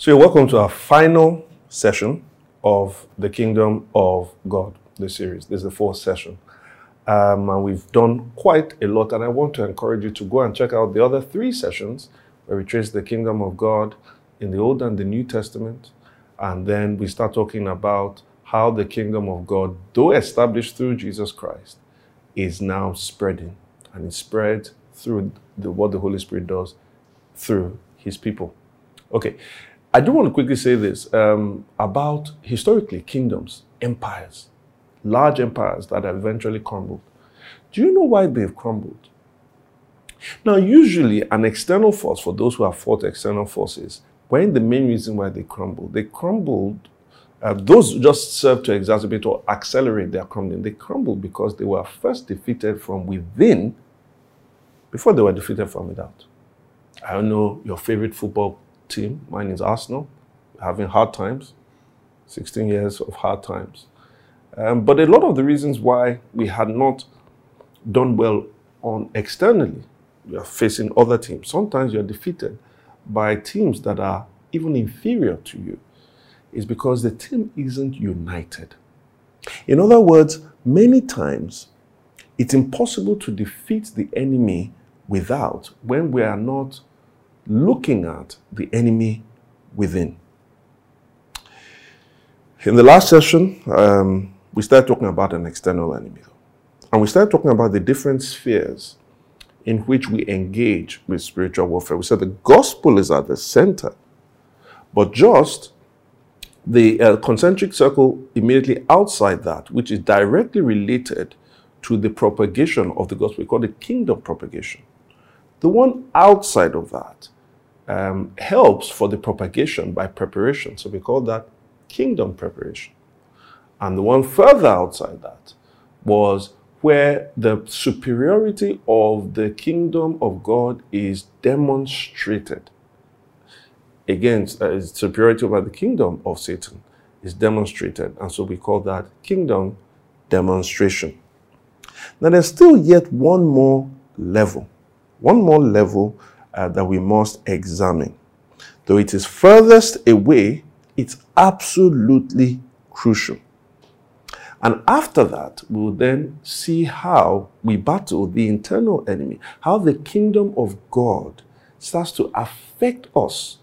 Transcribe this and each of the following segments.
So, you're welcome to our final session of the Kingdom of God, the series. This is the fourth session. Um, and we've done quite a lot, and I want to encourage you to go and check out the other three sessions where we trace the Kingdom of God in the Old and the New Testament. And then we start talking about how the Kingdom of God, though established through Jesus Christ, is now spreading. And it's spread through the, what the Holy Spirit does through his people. Okay, I do want to quickly say this um, about historically kingdoms, empires, large empires that have eventually crumbled. Do you know why they've crumbled? Now, usually, an external force, for those who have fought external forces, when the main reason why they crumbled, they crumbled, uh, those just served to exacerbate or accelerate their crumbling. They crumbled because they were first defeated from within before they were defeated from without. I don't know your favorite football team. Mine is Arsenal, having hard times, 16 years of hard times. Um, but a lot of the reasons why we had not done well on externally, you're facing other teams. Sometimes you're defeated by teams that are even inferior to you, is because the team isn't united. In other words, many times it's impossible to defeat the enemy without when we are not looking at the enemy within. In the last session, um, we started talking about an external enemy. And we started talking about the different spheres in which we engage with spiritual warfare. We said the gospel is at the center, but just the uh, concentric circle immediately outside that, which is directly related to the propagation of the gospel, we call it kingdom propagation. The one outside of that um, helps for the propagation by preparation. So we call that kingdom preparation. And the one further outside that was where the superiority of the kingdom of God is demonstrated against uh, superiority over the kingdom of Satan is demonstrated. And so we call that kingdom demonstration. Now, there's still yet one more level, one more level uh, that we must examine. Though it is furthest away, it's absolutely crucial. And after that, we'll then see how we battle the internal enemy, how the kingdom of God starts to affect us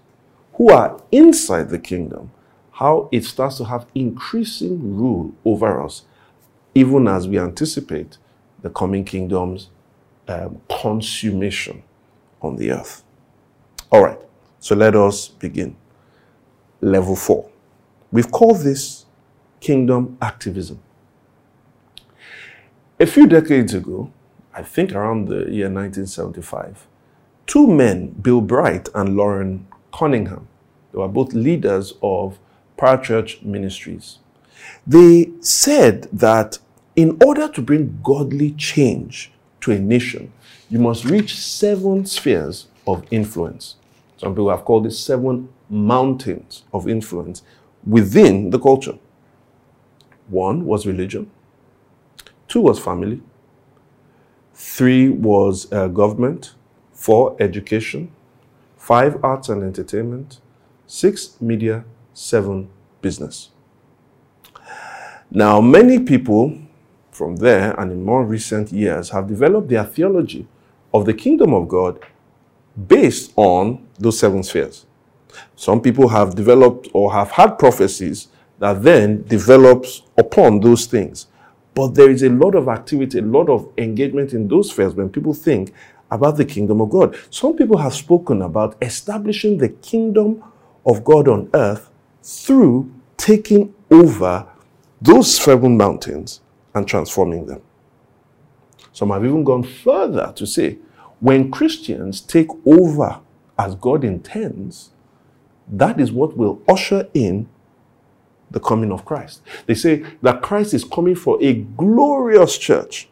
who are inside the kingdom, how it starts to have increasing rule over us, even as we anticipate the coming kingdom's um, consummation on the earth. All right, so let us begin. Level four. We've called this kingdom activism. A few decades ago, I think around the year 1975, two men, Bill Bright and Loren Cunningham, they were both leaders of parachurch ministries. They said that in order to bring godly change to a nation, you must reach seven spheres of influence. Some people have called it seven mountains of influence within the culture. One was religion, two was family, three was uh, government, four education, five arts and entertainment, six media, seven business. Now, many people from there and in more recent years have developed their theology of the kingdom of God based on those seven spheres. Some people have developed or have had prophecies that then develops upon those things. But there is a lot of activity, a lot of engagement in those spheres when people think about the kingdom of God. Some people have spoken about establishing the kingdom of God on earth through taking over those seven mountains and transforming them. Some have even gone further to say when Christians take over as God intends, that is what will usher in the coming of Christ. They say that Christ is coming for a glorious church.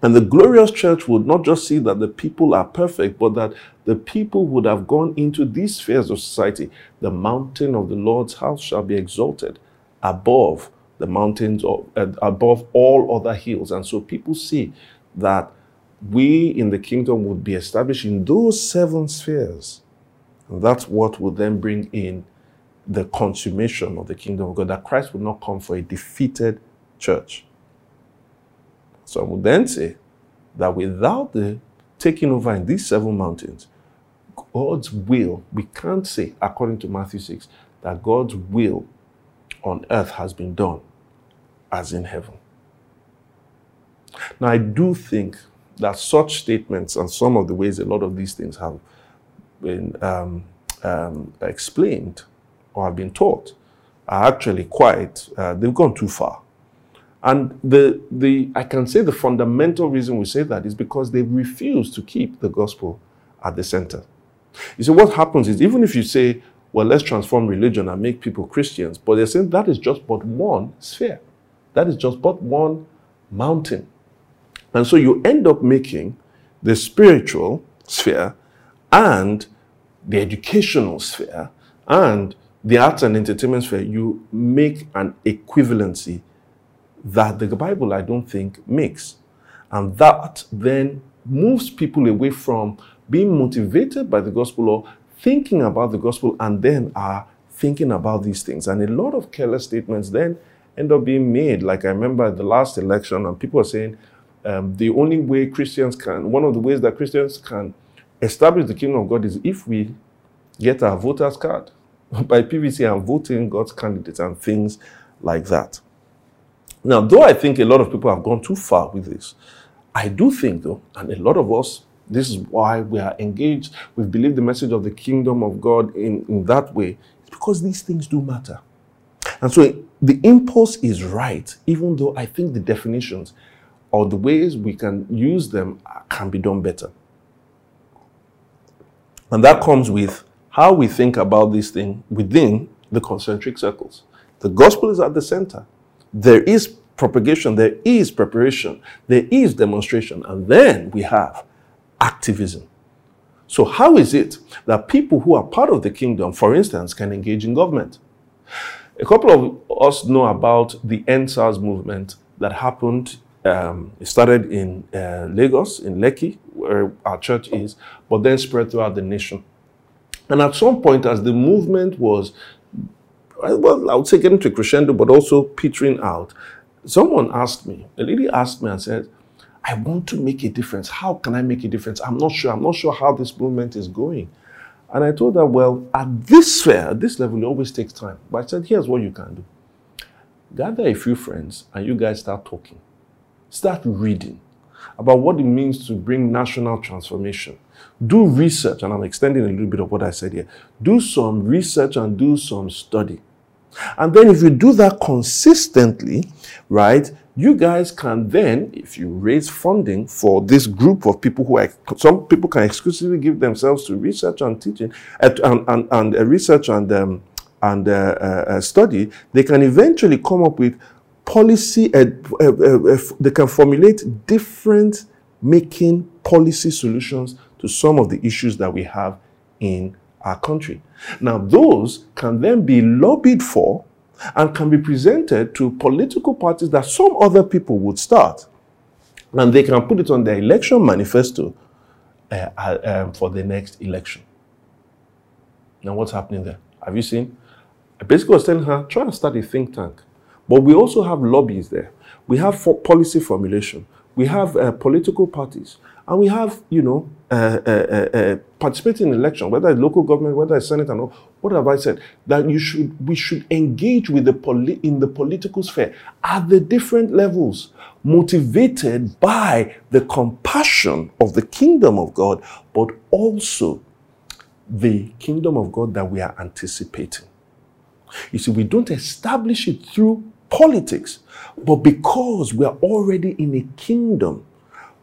And the glorious church would not just see that the people are perfect, but that the people would have gone into these spheres of society. The mountain of the Lord's house shall be exalted above the mountains of, uh, above all other hills. And so people see that we in the kingdom would be established in those seven spheres. And that's what will then bring in the consummation of the kingdom of God, that Christ will not come for a defeated church. So I would then say that without the taking over in these seven mountains, God's will, we can't say, according to Matthew 6, that God's will on earth has been done as in heaven. Now, I do think that such statements and some of the ways a lot of these things have been um, um, explained or have been taught are actually quite, uh, they've gone too far. And the, the, I can say the fundamental reason we say that is because they refuse to keep the gospel at the center. You see, what happens is even if you say, well, let's transform religion and make people Christians, but they're saying that is just but one sphere. That is just but one mountain. And so you end up making the spiritual sphere and the educational sphere and the arts and entertainment sphere, you make an equivalency that the Bible, I don't think, makes. And that then moves people away from being motivated by the gospel or thinking about the gospel and then are thinking about these things. And a lot of careless statements then end up being made. Like I remember the last election, and people are saying um, the only way Christians can, one of the ways that Christians can establish the kingdom of God is if we get our voters card. By PVC, I'm voting God's candidates and things like that. Now, though I think a lot of people have gone too far with this, I do think, though, and a lot of us, this is why we are engaged, we believe the message of the kingdom of God in, in that way, it's because these things do matter. And so the impulse is right, even though I think the definitions or the ways we can use them can be done better. And that comes with how we think about this thing within the concentric circles. The gospel is at the center. There is propagation, there is preparation, there is demonstration, and then we have activism. So, how is it that people who are part of the kingdom, for instance, can engage in government? A couple of us know about the EndSARS movement that happened um, it started in uh, Lagos, in Lekki, where our church is, but then spread throughout the nation. And at some point, as the movement was, well, I would say getting to crescendo, but also petering out, someone asked me, a lady asked me and said, I want to make a difference. How can I make a difference? I'm not sure. I'm not sure how this movement is going. And I told her, well, at this sphere, at this level, it always takes time. But I said, here's what you can do. Gather a few friends and you guys start talking. Start reading about what it means to bring national transformation. Do research, and I'm extending a little bit of what I said here. Do some research and do some study. And then, if you do that consistently, right, you guys can then, if you raise funding for this group of people who are, some people can exclusively give themselves to research and teaching, and, and, and, uh, research and, um, and uh, uh, uh study, they can eventually come up with policy, uh, uh, uh, they can formulate different making policy solutions to some of the issues that we have in our country. Now, those can then be lobbied for and can be presented to political parties that some other people would start. And they can put it on their election manifesto um, for the next election. Now, what's happening there? Have you seen? I basically was telling her, try and start a think tank. But we also have lobbies there. We have policy formulation. We have uh, political parties. And we have, you know, uh, uh, uh, uh participating in election, whether it's local government, whether it's Senate and all. What have I said? That you should, we should engage with the poli- in the political sphere at the different levels, motivated by the compassion of the kingdom of God, but also the kingdom of God that we are anticipating. You see, we don't establish it through politics, but because we are already in a kingdom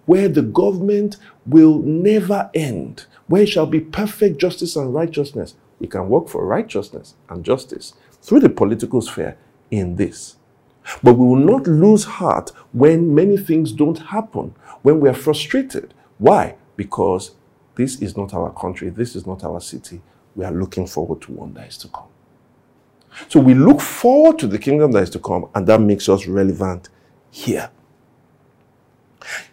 where the government will never end, where it shall be perfect justice and righteousness, we can work for righteousness and justice through the political sphere in this. But we will not lose heart when many things don't happen, when we are frustrated. Why? Because this is not our country, this is not our city. We are looking forward to one that is to come. So we look forward to the kingdom that is to come, and that makes us relevant here.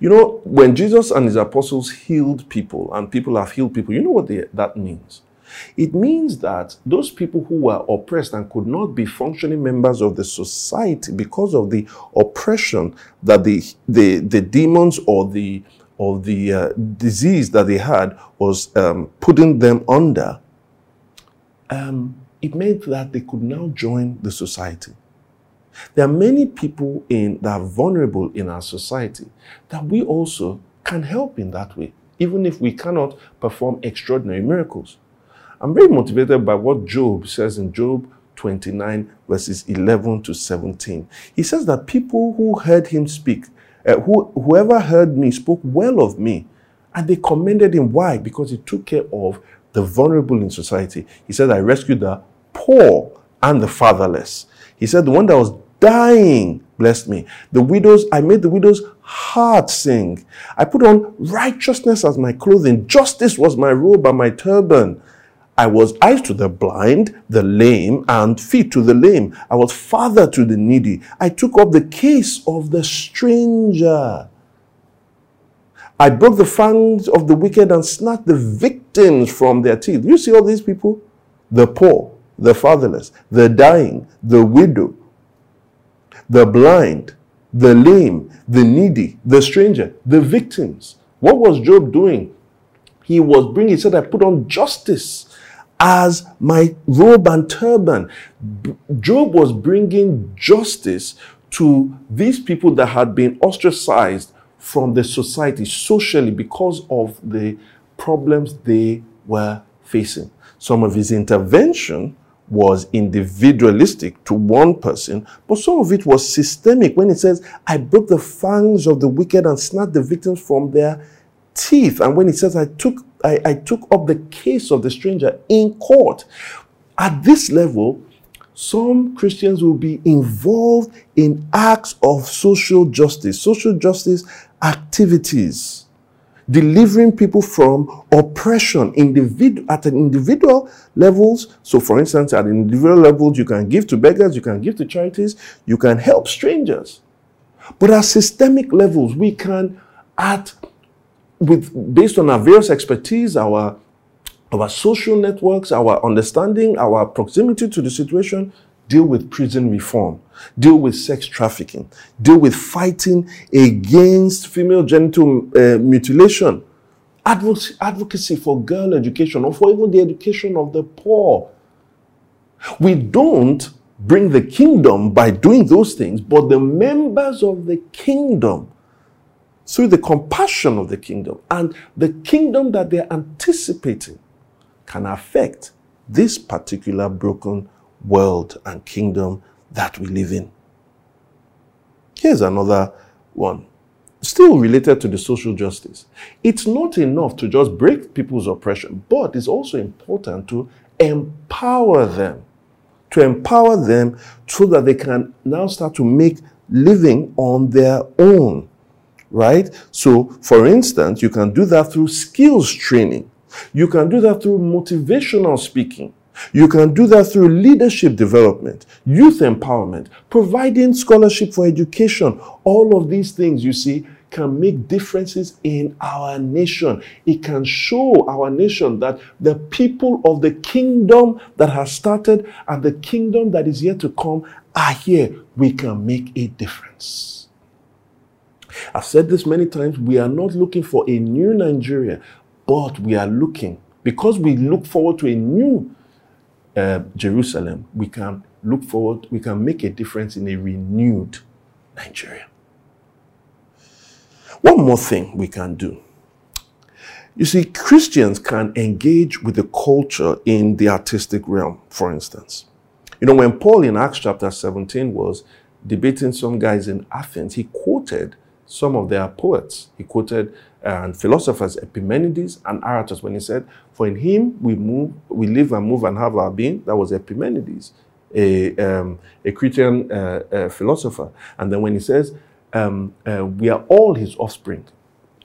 You know, when Jesus and his apostles healed people, and people have healed people, you know what they, that means? It means that those people who were oppressed and could not be functioning members of the society because of the oppression that the, the, the demons or the, or the uh, disease that they had was um, putting them under, um, it meant that they could now join the society. There are many people in, that are vulnerable in our society that we also can help in that way, even if we cannot perform extraordinary miracles. I'm very motivated by what Job says in Job 29, verses 11 to 17. He says that people who heard him speak, uh, who, whoever heard me spoke well of me, and they commended him. Why? Because he took care of the vulnerable in society. He said, I rescued the poor and the fatherless. He said, the one that was dying blessed me. The widows, I made the widows heart sing. I put on righteousness as my clothing. Justice was my robe and my turban. I was eyes to the blind, the lame, and feet to the lame. I was father to the needy. I took up the case of the stranger. I broke the fangs of the wicked and snatched the victims from their teeth. You see all these people? The poor, the fatherless, the dying, the widow, the blind, the lame, the needy, the stranger, the victims. What was Job doing? He was bringing, he said, I put on justice as my robe and turban. Job was bringing justice to these people that had been ostracized from the society socially because of the problems they were facing. Some of his intervention was individualistic to one person, but some of it was systemic when it says, I broke the fangs of the wicked and snatched the victims from their teeth. And when it says, I took I, I took up the case of the stranger in court. At this level, some Christians will be involved in acts of social justice, social justice activities, delivering people from oppression at an individual levels. So, for instance, at individual levels, you can give to beggars, you can give to charities, you can help strangers. But at systemic levels, we can, at with based on our various expertise, our our social networks, our understanding, our proximity to the situation, deal with prison reform, deal with sex trafficking, deal with fighting against female genital uh, mutilation, advocacy, for girl education, or for even the education of the poor. We don't bring the kingdom by doing those things, but the members of the kingdom through the compassion of the kingdom and the kingdom that they're anticipating can affect this particular broken world and kingdom that we live in. Here's another one, still related to the social justice. It's not enough to just break people's oppression, but it's also important to empower them. To empower them so that they can now start to make living on their own right? So, for instance, you can do that through skills training. You can do that through motivational speaking. You can do that through leadership development, youth empowerment, providing scholarship for education. All of these things, you see, can make differences in our nation. It can show our nation that the people of the kingdom that has started and the kingdom that is yet to come are here. We can make a difference. I've said this many times. We are not looking for a new Nigeria, but we are looking, because we look forward to a new uh, Jerusalem, we can look forward, we can make a difference in a renewed Nigeria. One more thing we can do. You see, Christians can engage with the culture in the artistic realm, for instance. You know, when Paul in Acts chapter 17 was debating some guys in Athens, he quoted some of their poets. He quoted uh, and philosophers Epimenides and Aratus when he said, "For in him we move, we live and move and have our being." That was Epimenides, a um, a Cretan uh, uh, philosopher. And then when he says, um, uh, "We are all his offspring,"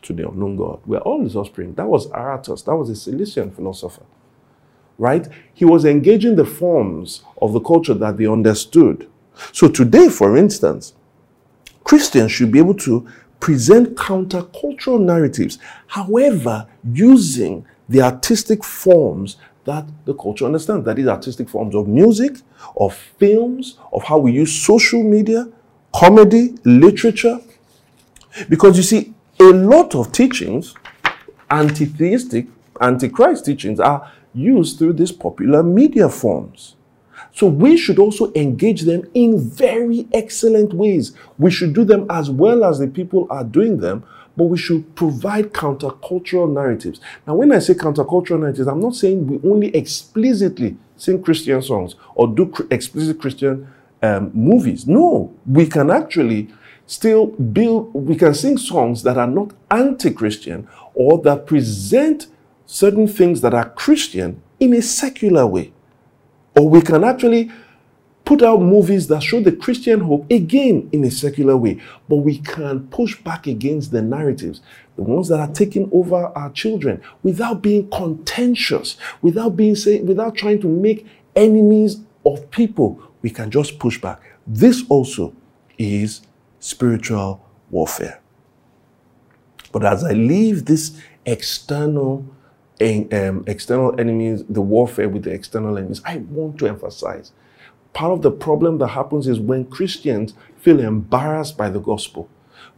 to the unknown God, we are all his offspring. That was Aratus. That was a Cilician philosopher, right? He was engaging the forms of the culture that they understood. So today, for instance, Christians should be able to present countercultural narratives, however, using the artistic forms that the culture understands. That is artistic forms of music, of films, of how we use social media, comedy, literature. Because you see, a lot of teachings, anti-theistic, anti-Christ teachings, are used through these popular media forms. So we should also engage them in very excellent ways. We should do them as well as the people are doing them, but we should provide countercultural narratives. Now, when I say countercultural narratives, I'm not saying we only explicitly sing Christian songs or do explicit Christian um, movies. No, we can actually still build, we can sing songs that are not anti Christian or that present certain things that are Christian in a secular way. Or we can actually put out movies that show the Christian hope again in a secular way. But we can push back against the narratives, the ones that are taking over our children, without being contentious, without being say, without trying to make enemies of people. We can just push back. This also is spiritual warfare. But as I leave this external um, external enemies, the warfare with the external enemies, I want to emphasize part of the problem that happens is when Christians feel embarrassed by the gospel.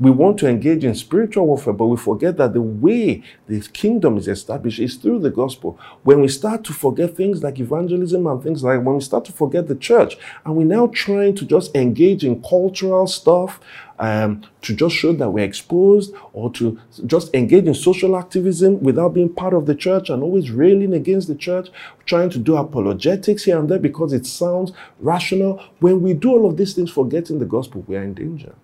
We want to engage in spiritual warfare, but we forget that the way the kingdom is established is through the gospel. When we start to forget things like evangelism and things like when we start to forget the church, and we're now trying to just engage in cultural stuff um, to just show that we're exposed or to just engage in social activism without being part of the church and always railing against the church, trying to do apologetics here and there because it sounds rational. When we do all of these things, forgetting the gospel, we are in danger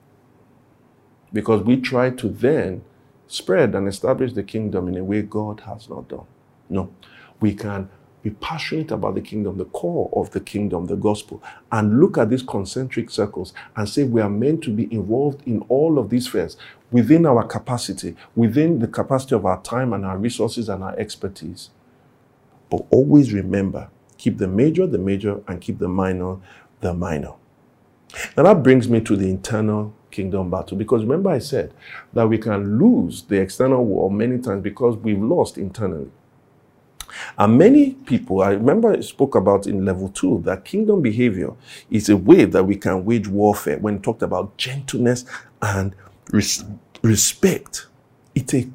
because we try to then spread and establish the kingdom in a way God has not done. No, we can be passionate about the kingdom, the core of the kingdom, the gospel, and look at these concentric circles and say we are meant to be involved in all of these spheres within our capacity, within the capacity of our time and our resources and our expertise. But always remember keep the major the major and keep the minor the minor. Now that brings me to the internal kingdom battle. Because remember, I said that we can lose the external war many times because we've lost internally. And many people, I remember I spoke about in level two that kingdom behavior is a way that we can wage warfare when talked about gentleness and res- respect. It's a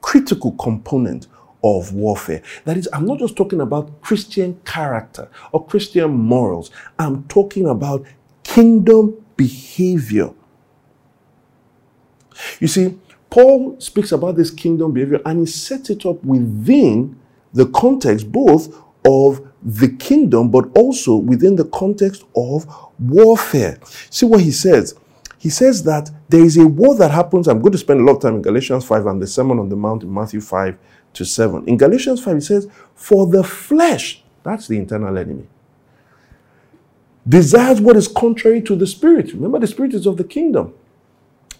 critical component of warfare. That is, I'm not just talking about Christian character or Christian morals, I'm talking about kingdom behavior. You see, Paul speaks about this kingdom behavior and he sets it up within the context both of the kingdom, but also within the context of warfare. See what he says. He says that there is a war that happens. I'm going to spend a lot of time in Galatians 5 and the Sermon on the Mount in Matthew 5 to 7. In Galatians 5, he says, For the flesh, that's the internal enemy, desires what is contrary to the spirit. Remember, the spirit is of the kingdom.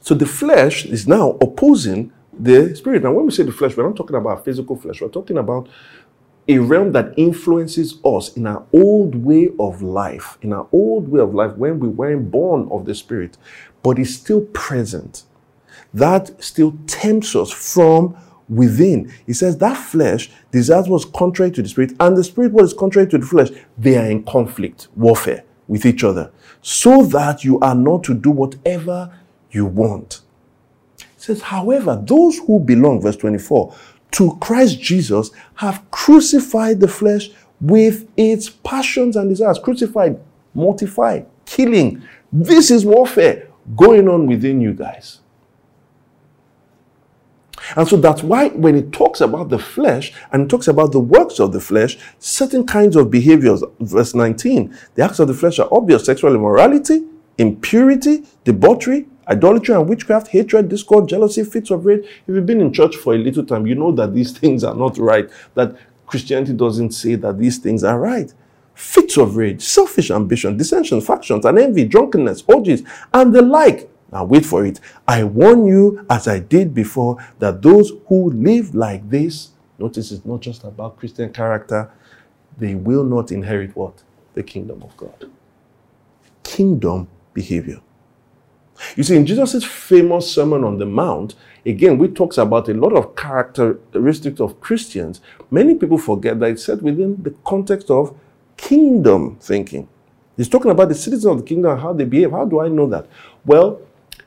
So the flesh is now opposing the spirit. Now, when we say the flesh, we're not talking about physical flesh. We're talking about a realm that influences us in our old way of life, in our old way of life when we weren't born of the spirit, but is still present. That still tempts us from within. He says that flesh desires what's contrary to the spirit, and the spirit what is contrary to the flesh. They are in conflict, warfare with each other, so that you are not to do whatever you want. It says, however, those who belong, verse 24, to Christ Jesus have crucified the flesh with its passions and desires. Crucified, mortified, killing. This is warfare going on within you guys. And so that's why when it talks about the flesh and it talks about the works of the flesh, certain kinds of behaviors, verse 19, the acts of the flesh are obvious sexual immorality, impurity, debauchery, idolatry and witchcraft, hatred, discord, jealousy, fits of rage. If you've been in church for a little time, you know that these things are not right, that Christianity doesn't say that these things are right. Fits of rage, selfish ambition, dissension, factions, and envy, drunkenness, orgies, and the like. Now, wait for it. I warn you, as I did before, that those who live like this, notice it's not just about Christian character, they will not inherit what? The kingdom of God. Kingdom behavior. You see, in Jesus' famous Sermon on the Mount, again, we talks about a lot of characteristics of Christians, many people forget that it's set within the context of kingdom thinking. He's talking about the citizens of the kingdom and how they behave. How do I know that? Well,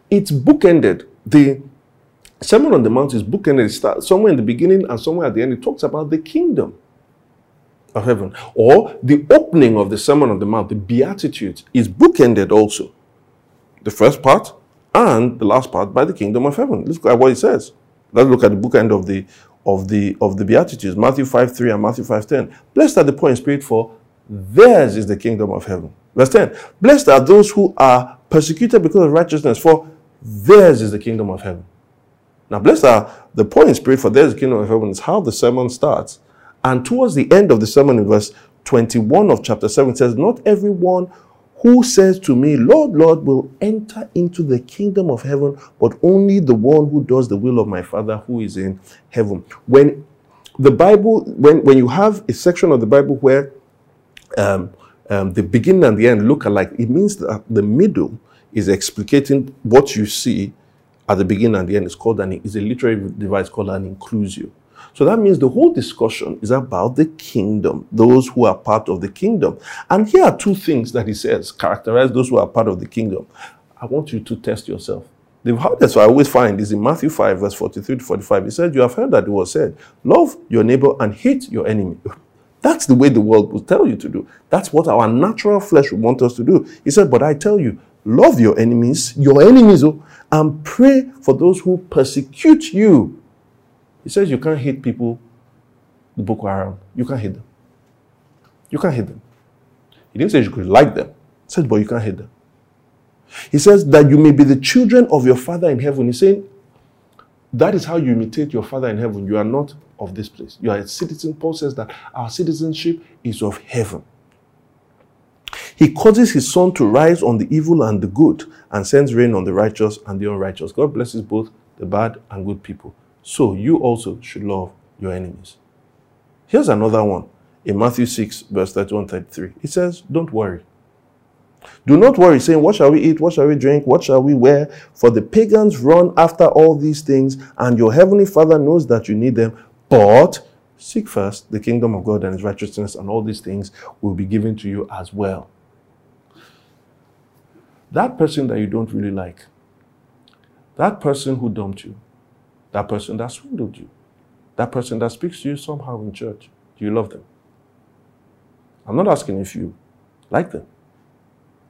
it's bookended. The Sermon on the Mount is bookended. It starts somewhere in the beginning and somewhere at the end. It talks about the kingdom of heaven. Or the opening of the Sermon on the Mount, the Beatitudes, is bookended also. The first part and the last part by the kingdom of heaven. Let's look at what it says. Let's look at the bookend of the of the of the Beatitudes, Matthew 5 3 and Matthew 5 10. Blessed are the poor in spirit, for theirs is the kingdom of heaven. Verse 10. Blessed are those who are persecuted because of righteousness, for theirs is the kingdom of heaven. Now, blessed are the poor in spirit, for theirs is the kingdom of heaven, is how the sermon starts. And towards the end of the sermon, in verse 21 of chapter 7, says, Not everyone who says to me, Lord, Lord, will enter into the kingdom of heaven, but only the one who does the will of my Father who is in heaven. When the Bible, when, when you have a section of the Bible where um, um, the beginning and the end look alike, it means that the middle is explicating what you see at the beginning and the end. It's called an is a literary device called an inclusio. So that means the whole discussion is about the kingdom, those who are part of the kingdom. And here are two things that he says characterize those who are part of the kingdom. I want you to test yourself. The hardest I always find is in Matthew 5, verse 43 to 45. He said, You have heard that it was said, Love your neighbor and hate your enemy. That's the way the world will tell you to do. That's what our natural flesh would want us to do. He said, But I tell you, love your enemies, your enemies, oh, and pray for those who persecute you he says you can't hate people, the Boko Haram. You can't hate them. You can't hate them. He didn't say you could like them. He said, but you can't hate them. He says that you may be the children of your Father in heaven. He's saying that is how you imitate your Father in heaven. You are not of this place. You are a citizen. Paul says that our citizenship is of heaven. He causes his sun to rise on the evil and the good and sends rain on the righteous and the unrighteous. God blesses both the bad and good people so you also should love your enemies. Here's another one in Matthew 6, verse 31 33. It says, Don't worry. Do not worry, saying, What shall we eat? What shall we drink? What shall we wear? For the pagans run after all these things, and your heavenly Father knows that you need them. But seek first the kingdom of God and his righteousness, and all these things will be given to you as well. That person that you don't really like, that person who dumped you, that person that swindled you, that person that speaks to you somehow in church, do you love them? I'm not asking if you like them.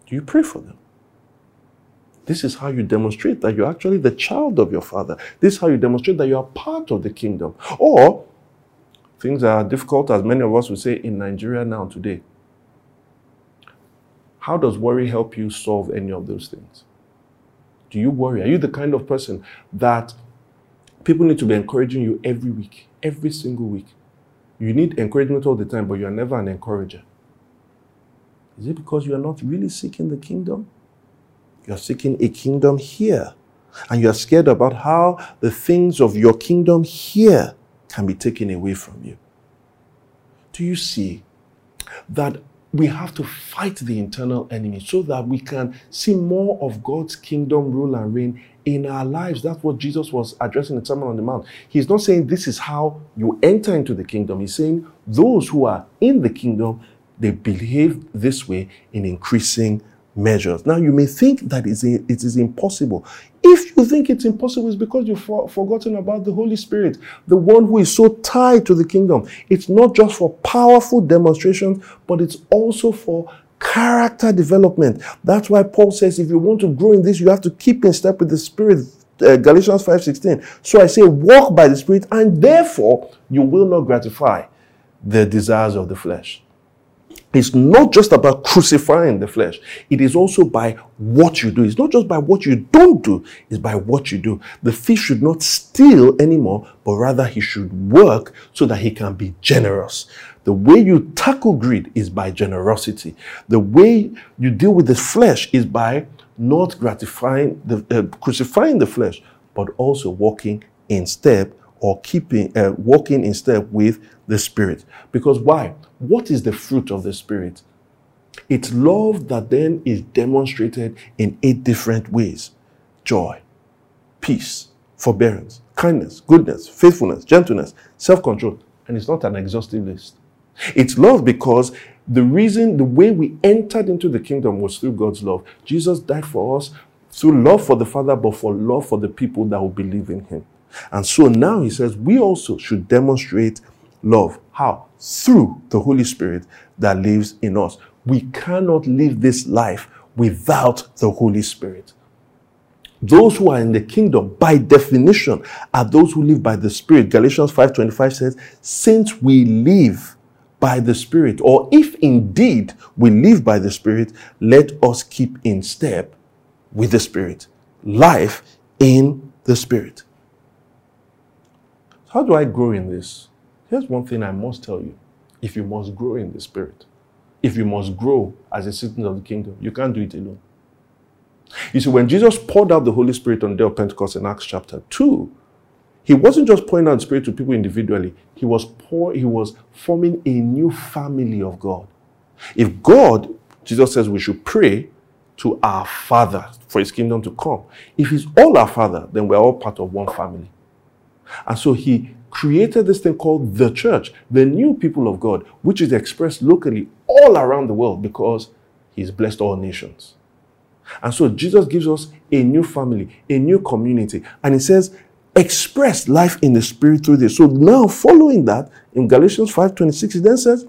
Do you pray for them? This is how you demonstrate that you're actually the child of your father. This is how you demonstrate that you are part of the kingdom. Or things are difficult, as many of us would say in Nigeria now today. How does worry help you solve any of those things? Do you worry? Are you the kind of person that People need to be encouraging you every week, every single week. You need encouragement all the time, but you are never an encourager. Is it because you are not really seeking the kingdom? You are seeking a kingdom here. And you are scared about how the things of your kingdom here can be taken away from you. Do you see that we have to fight the internal enemy so that we can see more of God's kingdom rule and reign in our lives. That's what Jesus was addressing in the Sermon on the Mount. He's not saying this is how you enter into the kingdom. He's saying those who are in the kingdom, they behave this way in increasing measures. Now, you may think that it is impossible. If you think it's impossible, it's because you've forgotten about the Holy Spirit, the one who is so tied to the kingdom. It's not just for powerful demonstrations, but it's also for character development. That's why Paul says if you want to grow in this, you have to keep in step with the Spirit. Uh, Galatians 5:16. So I say walk by the Spirit and therefore you will not gratify the desires of the flesh. It's not just about crucifying the flesh. It is also by what you do. It's not just by what you don't do, it's by what you do. The thief should not steal anymore, but rather he should work so that he can be generous. The way you tackle greed is by generosity. The way you deal with the flesh is by not gratifying the uh, crucifying the flesh, but also walking in step or keeping uh, walking in step with the spirit. Because why? What is the fruit of the Spirit? It's love that then is demonstrated in eight different ways. joy, peace, forbearance, kindness, goodness, faithfulness, gentleness, self control. And it's not an exhaustive list. It's love because the reason, the way we entered into the kingdom was through God's love. Jesus died for us through love for the Father, but for love for the people that will believe in Him. And so now He says we also should demonstrate love. How? Through the Holy Spirit that lives in us. We cannot live this life without the Holy Spirit. Those who are in the kingdom, by definition, are those who live by the Spirit. Galatians 5:25 says, "Since we live by the Spirit, or if indeed we live by the Spirit, let us keep in step with the Spirit. Life in the Spirit." How do I grow in this? Here's one thing I must tell you: if you must grow in the Spirit, if you must grow as a citizen of the kingdom, you can't do it alone. You see, when Jesus poured out the Holy Spirit on the day of Pentecost in Acts chapter 2, he wasn't just pouring out the Spirit to people individually, he was pour, he was forming a new family of God. If God, Jesus says we should pray to our Father for his kingdom to come. If he's all our Father, then we're all part of one family. And so he created this thing called the church, the new people of God, which is expressed locally all around the world because he's blessed all nations. And so Jesus gives us a new family, a new community. And he says, express life in the spirit through this. So now following that, in Galatians 5:26, he then says,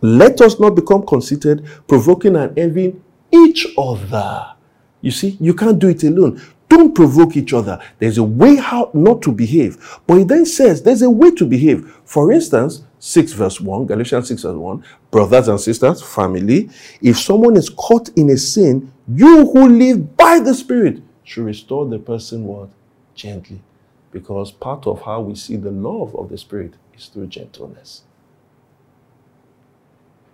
Let us not become conceited, provoking and envying each other. You see, you can't do it alone. Don't provoke each other. There's a way how not to behave. But he then says there's a way to behave. For instance, 6 verse 1, Galatians 6 verse 1, brothers and sisters, family, if someone is caught in a sin, you who live by the Spirit should restore the person what? Gently. Because part of how we see the love of the Spirit is through gentleness.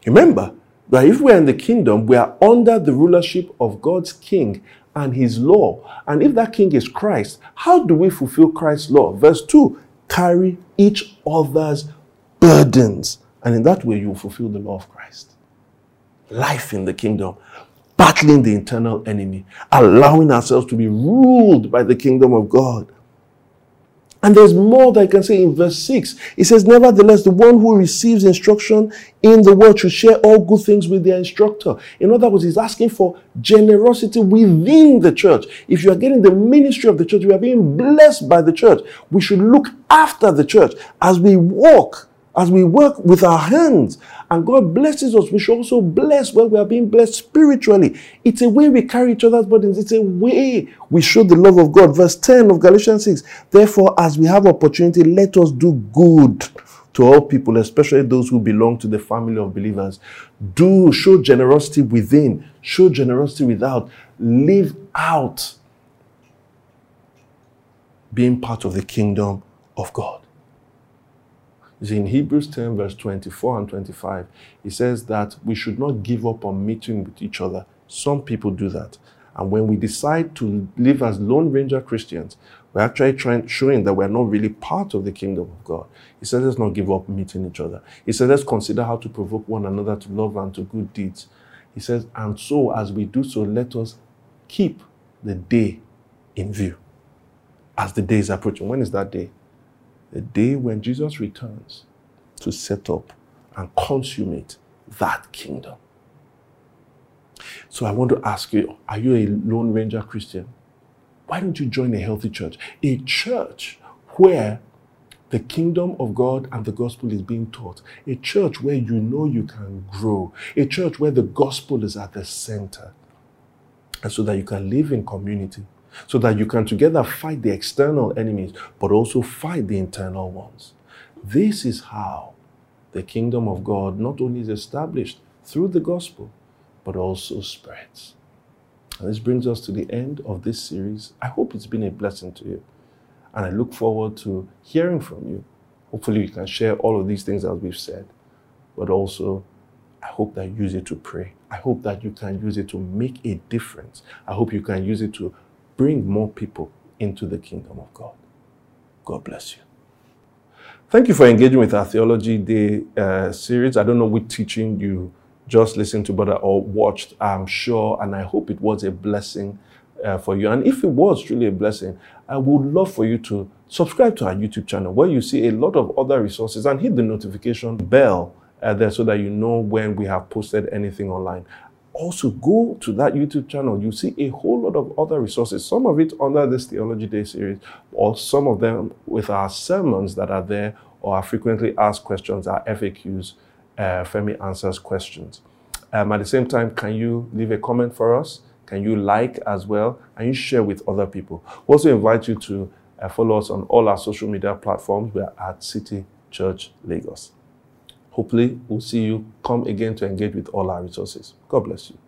Remember that if we're in the kingdom, we are under the rulership of God's king and his law. And if that king is Christ, how do we fulfill Christ's law? Verse 2 carry each other's burdens. And in that way, you fulfill the law of Christ. Life in the kingdom, battling the internal enemy, allowing ourselves to be ruled by the kingdom of God. And there's more that I can say in verse 6. It says, Nevertheless, the one who receives instruction in the word should share all good things with their instructor. In other words, he's asking for generosity within the church. If you are getting the ministry of the church, you are being blessed by the church. We should look after the church as we walk as we work with our hands and God blesses us, we should also bless when we are being blessed spiritually. It's a way we carry each other's burdens. It's a way we show the love of God. Verse 10 of Galatians 6. Therefore, as we have opportunity, let us do good to all people, especially those who belong to the family of believers. Do show generosity within, show generosity without, live out being part of the kingdom of God in Hebrews 10, verse 24 and 25. It says that we should not give up on meeting with each other. Some people do that. And when we decide to live as Lone Ranger Christians, we're actually trying, showing that we're not really part of the kingdom of God. He says, let's not give up meeting each other. He says, let's consider how to provoke one another to love and to good deeds. He says, and so as we do so, let us keep the day in view as the day is approaching. When is that day? The day when Jesus returns to set up and consummate that kingdom. So I want to ask you are you a Lone Ranger Christian? Why don't you join a healthy church? A church where the kingdom of God and the gospel is being taught. A church where you know you can grow. A church where the gospel is at the center. And so that you can live in community so that you can together fight the external enemies, but also fight the internal ones. This is how the kingdom of God not only is established through the gospel, but also spreads. And this brings us to the end of this series. I hope it's been a blessing to you. And I look forward to hearing from you. Hopefully, you can share all of these things as we've said, but also I hope that you use it to pray. I hope that you can use it to make a difference. I hope you can use it to bring more people into the kingdom of God. God bless you. Thank you for engaging with our Theology Day uh, series. I don't know which teaching you just listened to, but or watched. I'm sure, and I hope it was a blessing uh, for you. And if it was truly a blessing, I would love for you to subscribe to our YouTube channel where you see a lot of other resources and hit the notification bell uh, there so that you know when we have posted anything online. Also, go to that YouTube channel. You see a whole lot of other resources, some of it under this Theology Day series, or some of them with our sermons that are there, or our frequently asked questions, our FAQs, uh, Femi answers questions. Um, at the same time, can you leave a comment for us? Can you like as well? And you share with other people. We also invite you to uh, follow us on all our social media platforms. We are at City Church Lagos. Hopefully, we'll see you come again to engage with all our resources. God bless you.